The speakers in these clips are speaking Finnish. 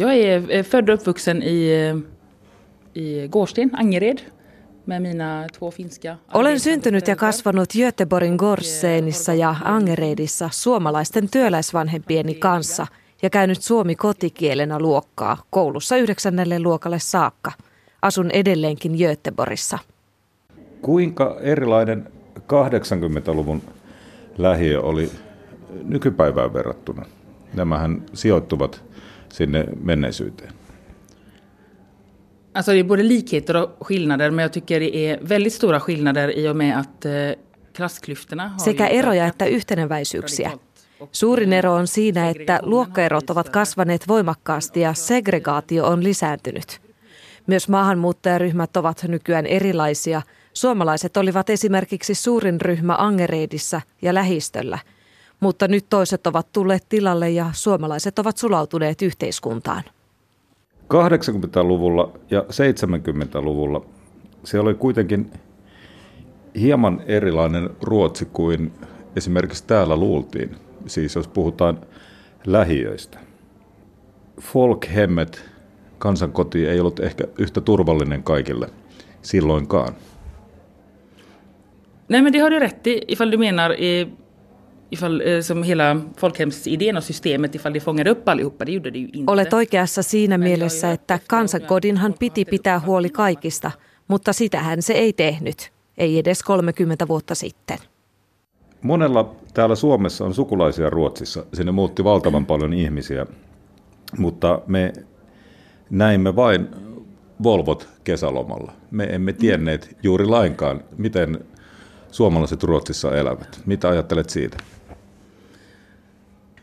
Jag är född och uppvuxen i, i Gårdsten, Angered. Med mina två finska. Olen syntynyt ja kasvanut Göteborgin Gorsseenissa ja Angeredissa suomalaisten työläisvanhempieni kanssa ja käynyt suomi kotikielenä luokkaa koulussa yhdeksännelle luokalle saakka. Asun edelleenkin Göteborgissa. Kuinka erilainen 80-luvun lähiö oli nykypäivään verrattuna? Nämähän sijoittuvat sinne menneisyyteen. Alltså det är både likheter och skillnader men jag tycker det är väldigt stora skillnader i och med att eh, klassklyftorna har Sekä eroja että yhteneväisyyksiä. Suurin ero on siinä, että luokkaerot ovat kasvaneet voimakkaasti ja segregaatio on lisääntynyt. Myös maahanmuuttajaryhmät ovat nykyään erilaisia. Suomalaiset olivat esimerkiksi suurin ryhmä Angereidissa ja lähistöllä, mutta nyt toiset ovat tulleet tilalle ja suomalaiset ovat sulautuneet yhteiskuntaan. 80-luvulla ja 70-luvulla se oli kuitenkin hieman erilainen Ruotsi kuin esimerkiksi täällä luultiin. Siis jos puhutaan lähiöistä. Folkhemmet, kansankoti, ei ollut ehkä yhtä turvallinen kaikille silloinkaan. Nej men det har du rätt i ifall du menar ifall, eh, som hela folkhemsidén och systemet ifall det fångade upp allihopa. Det gjorde det ju inte. Olet oikeassa siinä mielessä, että kansankodinhan piti pitää huoli kaikista, mutta sitähän se ei tehnyt. Ei edes 30 vuotta sitten. Monella täällä Suomessa on sukulaisia Ruotsissa. Sinne muutti valtavan paljon ihmisiä, mutta me näimme vain Volvot kesälomalla. Me emme tienneet juuri lainkaan, miten suomalaiset Ruotsissa elävät. Mitä ajattelet siitä?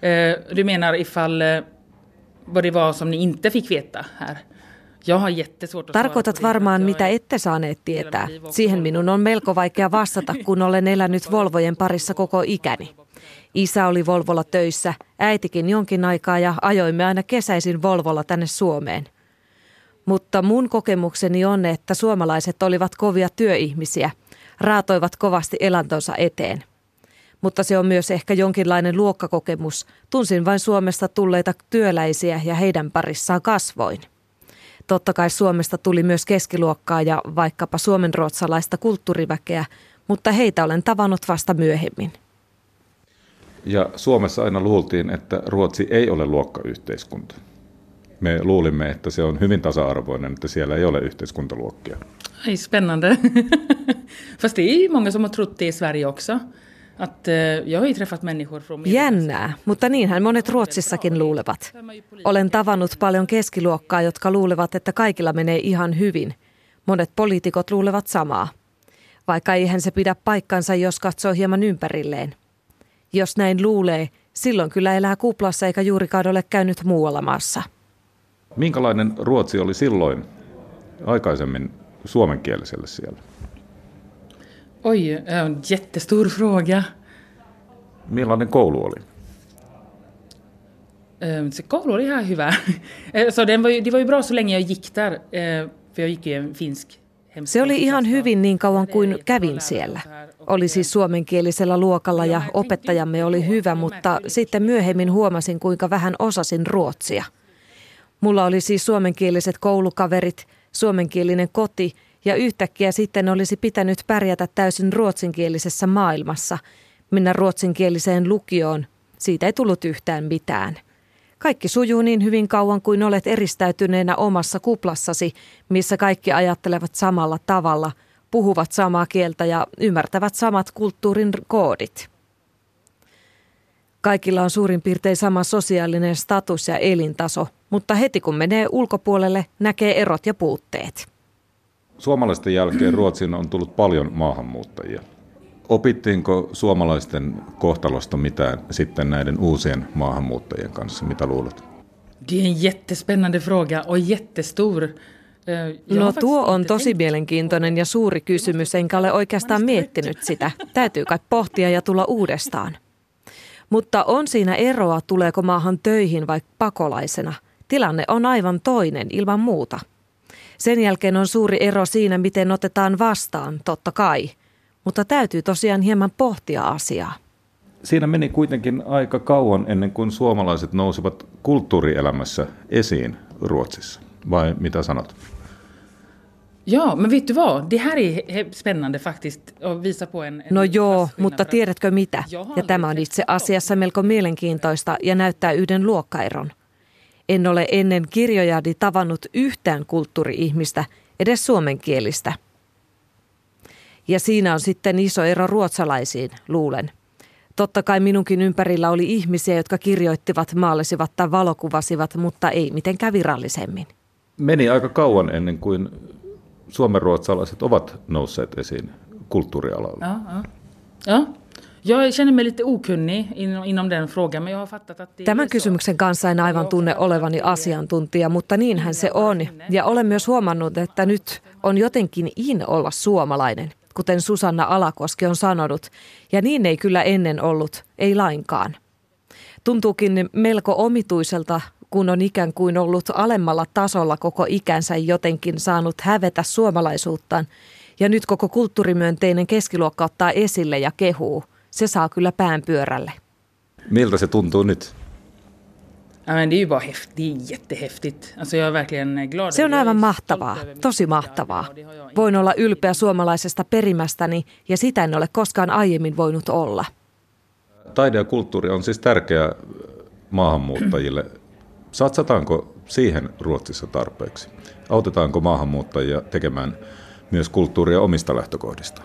Eh, du menar ifall eh, vad det var som ni inte fick veta här? Tarkoitat varmaan, mitä ette saaneet tietää. Siihen minun on melko vaikea vastata, kun olen elänyt Volvojen parissa koko ikäni. Isä oli Volvolla töissä, äitikin jonkin aikaa ja ajoimme aina kesäisin Volvolla tänne Suomeen. Mutta mun kokemukseni on, että suomalaiset olivat kovia työihmisiä, raatoivat kovasti elantonsa eteen – mutta se on myös ehkä jonkinlainen luokkakokemus. Tunsin vain Suomesta tulleita työläisiä ja heidän parissaan kasvoin. Totta kai Suomesta tuli myös keskiluokkaa ja vaikkapa suomenruotsalaista kulttuuriväkeä, mutta heitä olen tavannut vasta myöhemmin. Ja Suomessa aina luultiin, että Ruotsi ei ole luokkayhteiskunta. Me luulimme, että se on hyvin tasa-arvoinen, että siellä ei ole yhteiskuntaluokkia. Ai, spännande. Fast det är många som har trott det i Sverige också. Att, eh, jag har ju träffat människor från Jännää, mutta niinhän monet Ruotsissakin luulevat. Olen tavannut paljon keskiluokkaa, jotka luulevat, että kaikilla menee ihan hyvin. Monet poliitikot luulevat samaa. Vaikka eihän se pidä paikkansa, jos katsoo hieman ympärilleen. Jos näin luulee, silloin kyllä elää kuplassa eikä juurikaan ole käynyt muualla maassa. Minkälainen Ruotsi oli silloin aikaisemmin suomenkieliselle siellä? Oj, en jättestor fråga. Millainen koulu oli? Se koulu oli ihan hyvä. Så den var ju, det var ju bra så länge jag gick där, för jag gick ju en finsk se oli ihan hyvin niin kauan kuin kävin siellä. Oli siis suomenkielisellä luokalla ja opettajamme oli hyvä, mutta sitten myöhemmin huomasin, kuinka vähän osasin ruotsia. Mulla oli siis suomenkieliset koulukaverit, suomenkielinen koti ja yhtäkkiä sitten olisi pitänyt pärjätä täysin ruotsinkielisessä maailmassa, mennä ruotsinkieliseen lukioon. Siitä ei tullut yhtään mitään. Kaikki sujuu niin hyvin kauan kuin olet eristäytyneenä omassa kuplassasi, missä kaikki ajattelevat samalla tavalla, puhuvat samaa kieltä ja ymmärtävät samat kulttuurin koodit. Kaikilla on suurin piirtein sama sosiaalinen status ja elintaso, mutta heti kun menee ulkopuolelle, näkee erot ja puutteet. Suomalaisten jälkeen Ruotsiin on tullut paljon maahanmuuttajia. Opittiinko suomalaisten kohtalosta mitään sitten näiden uusien maahanmuuttajien kanssa? Mitä luulet? Det är en jättespännande fråga och jättestor. Eh, no tuo on tosi mielenkiintoinen ja suuri kysymys, enkä ole oikeastaan miettinyt sitä. Täytyy kai pohtia ja tulla uudestaan. Mutta on siinä eroa, tuleeko maahan töihin vai pakolaisena. Tilanne on aivan toinen ilman muuta. Sen jälkeen on suuri ero siinä, miten otetaan vastaan, totta kai. Mutta täytyy tosiaan hieman pohtia asiaa. Siinä meni kuitenkin aika kauan ennen kuin suomalaiset nousivat kulttuurielämässä esiin. Ruotsissa. Vai mitä sanot? Ja, men vet du vad? Det här är spännande faktiskt att visa på en... No joo, mutta tiedätkö mitä? Ja tämä on itse asiassa melko mielenkiintoista ja näyttää yhden luokkaeron. En ole ennen kirjojadi tavannut yhtään kulttuuri-ihmistä, edes suomenkielistä. Ja siinä on sitten iso ero ruotsalaisiin, luulen. Totta kai minunkin ympärillä oli ihmisiä, jotka kirjoittivat, maalisivat tai valokuvasivat, mutta ei mitenkään virallisemmin. Meni aika kauan ennen kuin suomenruotsalaiset ovat nousseet esiin kulttuurialalla. Ja, ja. ja. Jag känner mig lite okunnig inom den frågan, men jag har fattat att det Tämän kysymyksen kanssa en aivan tunne olevani asiantuntija, mutta niinhän se on. Ja olen myös huomannut, että nyt on jotenkin in olla suomalainen, kuten Susanna Alakoski on sanonut. Ja niin ei kyllä ennen ollut, ei lainkaan. Tuntuukin melko omituiselta kun on ikään kuin ollut alemmalla tasolla koko ikänsä jotenkin saanut hävetä suomalaisuuttaan. Ja nyt koko kulttuurimyönteinen keskiluokka ottaa esille ja kehuu. Se saa kyllä pään pyörälle. Miltä se tuntuu nyt? Se on aivan mahtavaa, tosi mahtavaa. Voin olla ylpeä suomalaisesta perimästäni ja sitä en ole koskaan aiemmin voinut olla. Taide ja kulttuuri on siis tärkeä maahanmuuttajille Satsataanko siihen Ruotsissa tarpeeksi? Autetaanko maahanmuuttajia tekemään myös kulttuuria omista lähtökohdista?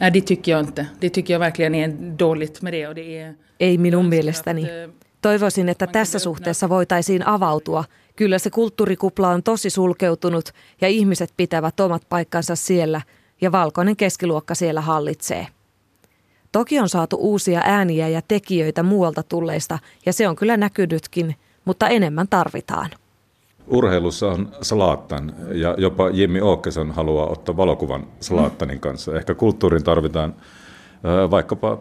Nej, det tycker jag inte. Det tycker jag verkligen är dåligt med det. Och det är... Ei minun mielestäni. Toivoisin, että tässä suhteessa voitaisiin avautua. Kyllä se kulttuurikupla on tosi sulkeutunut ja ihmiset pitävät omat paikkansa siellä ja valkoinen keskiluokka siellä hallitsee. Toki on saatu uusia ääniä ja tekijöitä muualta tulleista ja se on kyllä näkynytkin – mutta enemmän tarvitaan. Urheilussa on Slaattan ja jopa Jimmy Åkesson haluaa ottaa valokuvan Slaattanin kanssa. Ehkä kulttuurin tarvitaan vaikkapa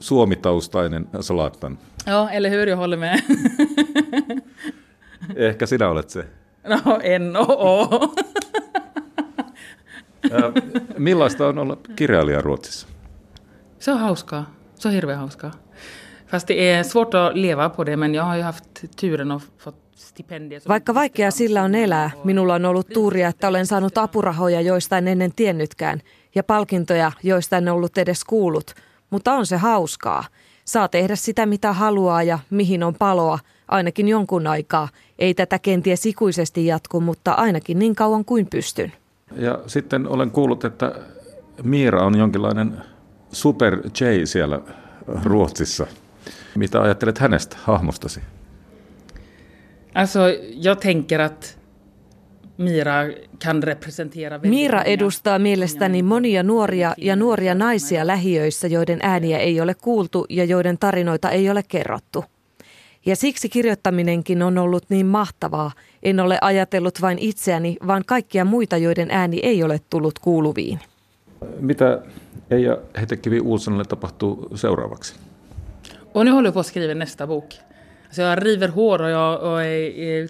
suomitaustainen Slaattan. Joo, eli hur, håller med. Ehkä sinä olet se. No, en oo. Millaista on olla kirjailija Ruotsissa? Se on hauskaa. Se on hirveän hauskaa. Fast det är svårt att leva på det, men jag har ju haft turen att fått vaikka vaikea sillä on elää, minulla on ollut tuuria, että olen saanut apurahoja, joista en ennen tiennytkään, ja palkintoja, joista en ollut edes kuullut. Mutta on se hauskaa. Saa tehdä sitä, mitä haluaa ja mihin on paloa, ainakin jonkun aikaa. Ei tätä kenties ikuisesti jatku, mutta ainakin niin kauan kuin pystyn. Ja sitten olen kuullut, että Miira on jonkinlainen super J siellä Ruotsissa. Mitä ajattelet hänestä, hahmostasi? Alltså, jag tänker att Mira kan representera... Mira edustaa mielestäni monia nuoria ja nuoria naisia lähiöissä, joiden ääniä ei ole kuultu ja joiden tarinoita ei ole kerrottu. Ja siksi kirjoittaminenkin on ollut niin mahtavaa. En ole ajatellut vain itseäni, vaan kaikkia muita, joiden ääni ei ole tullut kuuluviin. Mitä Eija Hetekivi Uusanalle tapahtuu seuraavaksi? Och nu håller jag på att skriva nästa bok. Så jag river hår och jag och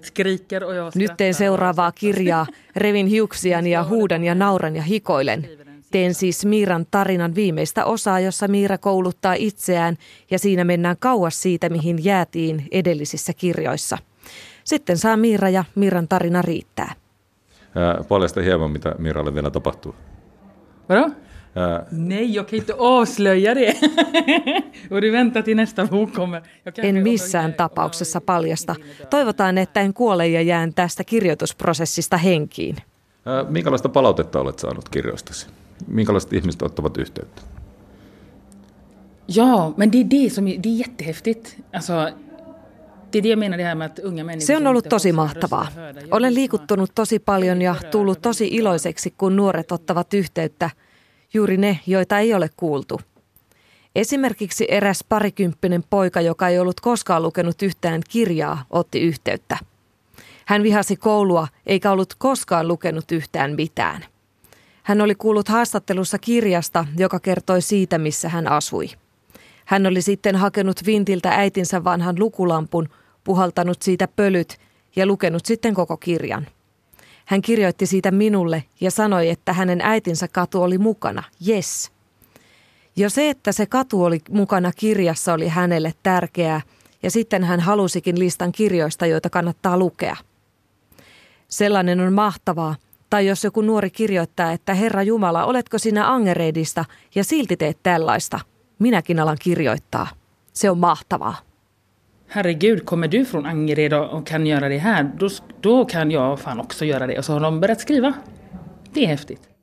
skriker och jag Nyt teen seuraavaa kirjaa. Revin hiuksiani ja huudan ja nauran ja hikoilen. Teen siis Miiran tarinan viimeistä osaa, jossa Miira kouluttaa itseään ja siinä mennään kauas siitä, mihin jäätiin edellisissä kirjoissa. Sitten saa Miira ja Miiran tarina riittää. Paljasta hieman, mitä Miiralle vielä tapahtuu. Vadå? Uh, Nej, jag kan inte avslöja det. och du väntar till nästa bok kommer. En missään tapauksessa paljasta. Toivotaan, että en kuole ja jään tästä kirjoitusprosessista henkiin. Uh, minkälaista palautetta olet saanut kirjoistasi? Minkälaiset ihmiset ottavat yhteyttä? Ja, men det är det som är, det är jättehäftigt. Alltså, se on ollut tosi mahtavaa. Olen liikuttunut tosi paljon ja tullut tosi iloiseksi, kun nuoret ottavat yhteyttä – juuri ne, joita ei ole kuultu. Esimerkiksi eräs parikymppinen poika, joka ei ollut koskaan lukenut yhtään kirjaa, otti yhteyttä. Hän vihasi koulua eikä ollut koskaan lukenut yhtään mitään. Hän oli kuullut haastattelussa kirjasta, joka kertoi siitä, missä hän asui. Hän oli sitten hakenut vintiltä äitinsä vanhan lukulampun, puhaltanut siitä pölyt ja lukenut sitten koko kirjan. Hän kirjoitti siitä minulle ja sanoi, että hänen äitinsä katu oli mukana. Yes. Jo se, että se katu oli mukana kirjassa, oli hänelle tärkeää ja sitten hän halusikin listan kirjoista, joita kannattaa lukea. Sellainen on mahtavaa, tai jos joku nuori kirjoittaa, että Herra Jumala, oletko sinä Angeredista ja silti teet tällaista, minäkin alan kirjoittaa. Se on mahtavaa. Herregud, kommer du från Angered och kan göra det här, då, då kan jag fan också göra det. Och så har de börjat skriva. Det är häftigt.